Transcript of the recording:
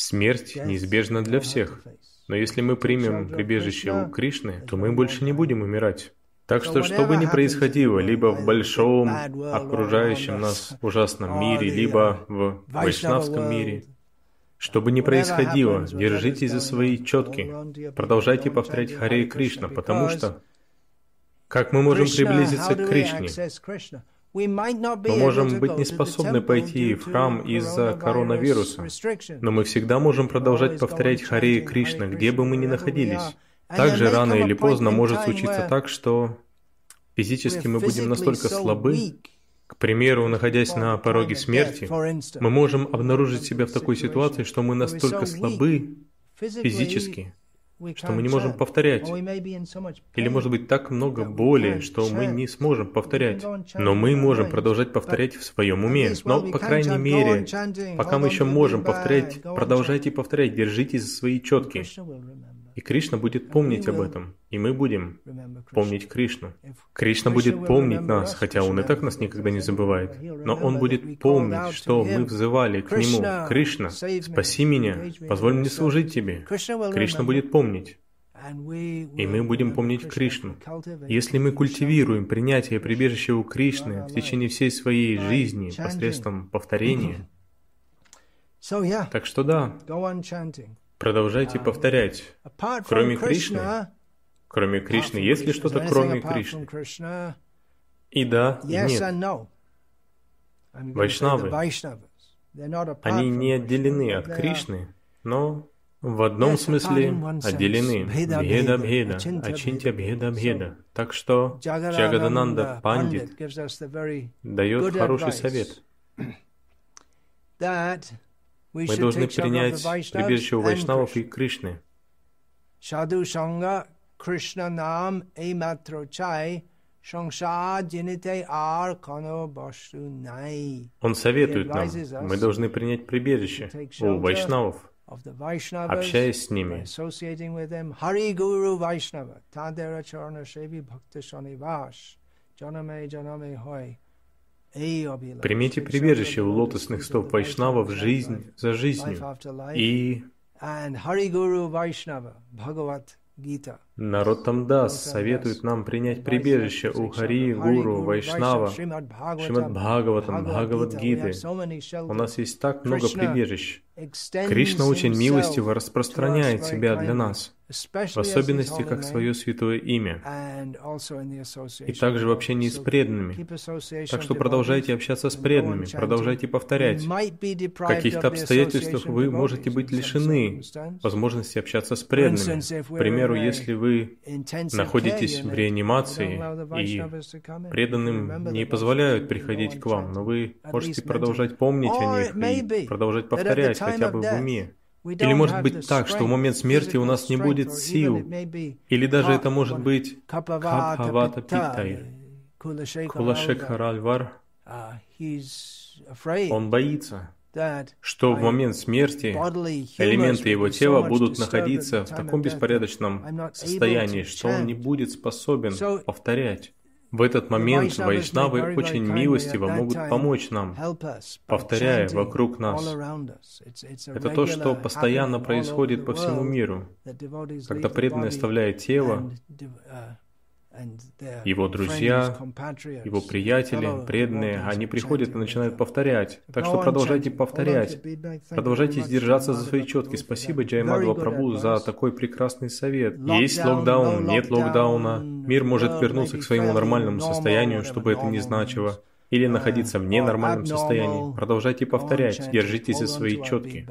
Смерть неизбежна для всех. Но если мы примем прибежище у Кришны, то мы больше не будем умирать. Так что, что бы ни происходило, либо в большом окружающем нас ужасном мире, либо в вайшнавском мире, что бы ни происходило, держитесь за свои четки, продолжайте повторять Харе Кришна, потому что как мы можем приблизиться к Кришне? Мы можем быть не способны пойти в храм из-за коронавируса, но мы всегда можем продолжать повторять Харе Кришна, где бы мы ни находились. Также рано или поздно может случиться так, что физически мы будем настолько слабы, к примеру, находясь на пороге смерти, мы можем обнаружить себя в такой ситуации, что мы настолько слабы физически, что мы не можем повторять. Или, может быть, так много боли, что мы не сможем повторять. Но мы можем продолжать повторять в своем уме. Но, по крайней мере, пока мы еще можем повторять, продолжайте повторять, держитесь за свои четки. И Кришна будет помнить об этом, и мы будем помнить Кришну. Кришна будет помнить нас, хотя Он и так нас никогда не забывает, но Он будет помнить, что мы взывали к Нему. Кришна, спаси меня, позволь мне служить Тебе. Кришна будет помнить. И мы будем помнить Кришну. Если мы культивируем принятие прибежища у Кришны в течение всей своей жизни посредством повторения, так что да, Продолжайте повторять. Кроме Кришны, кроме Кришны, есть ли что-то кроме Кришны? И да, и нет. Вайшнавы, они не отделены от Кришны, но в одном смысле отделены. Бхеда Бхеда, Ачинтя Бхеда Бхеда. Так что Джагадананда Пандит дает хороший совет. Мы должны принять прибежище у Вайшнавов и Кришны. Саду Санга Кришна Нам Эйматро Чай он советует нам, мы должны принять прибежище у вайшнавов, общаясь с ними. Хари Примите прибежище у лотосных стоп Вайшнавов жизнь за жизнью. И Народ Тамдас советует нам принять прибежище у Хари, Гуру, Вайшнава, Шримад Бхагаватам, Бхагават Гиты. У нас есть так много прибежищ. Кришна очень милостиво распространяет себя для нас в особенности как свое святое имя, и также в общении с преданными. Так что продолжайте общаться с преданными, продолжайте повторять. В каких-то обстоятельствах вы можете быть лишены возможности общаться с преданными. К примеру, если вы находитесь в реанимации, и преданным не позволяют приходить к вам, но вы можете продолжать помнить о них и продолжать повторять хотя бы в уме. Или может быть так, что в момент смерти у нас не будет сил. Или даже это может быть Капхавата Питтай, Кулашекхаральвар. Он боится, что в момент смерти элементы его тела будут находиться в таком беспорядочном состоянии, что он не будет способен повторять. В этот момент вайшнавы очень милостиво могут помочь нам, повторяя вокруг нас. Это то, что постоянно происходит по всему миру, когда преданный оставляет тело, его друзья, его приятели, преданные, они приходят и начинают повторять. Так что продолжайте повторять. Продолжайте держаться за свои четки. Спасибо, Джаймадва Прабу, за такой прекрасный совет. Есть локдаун, нет локдауна. Мир может вернуться к своему нормальному состоянию, чтобы это не значило. Или находиться в ненормальном состоянии. Продолжайте повторять. Держитесь за свои четки.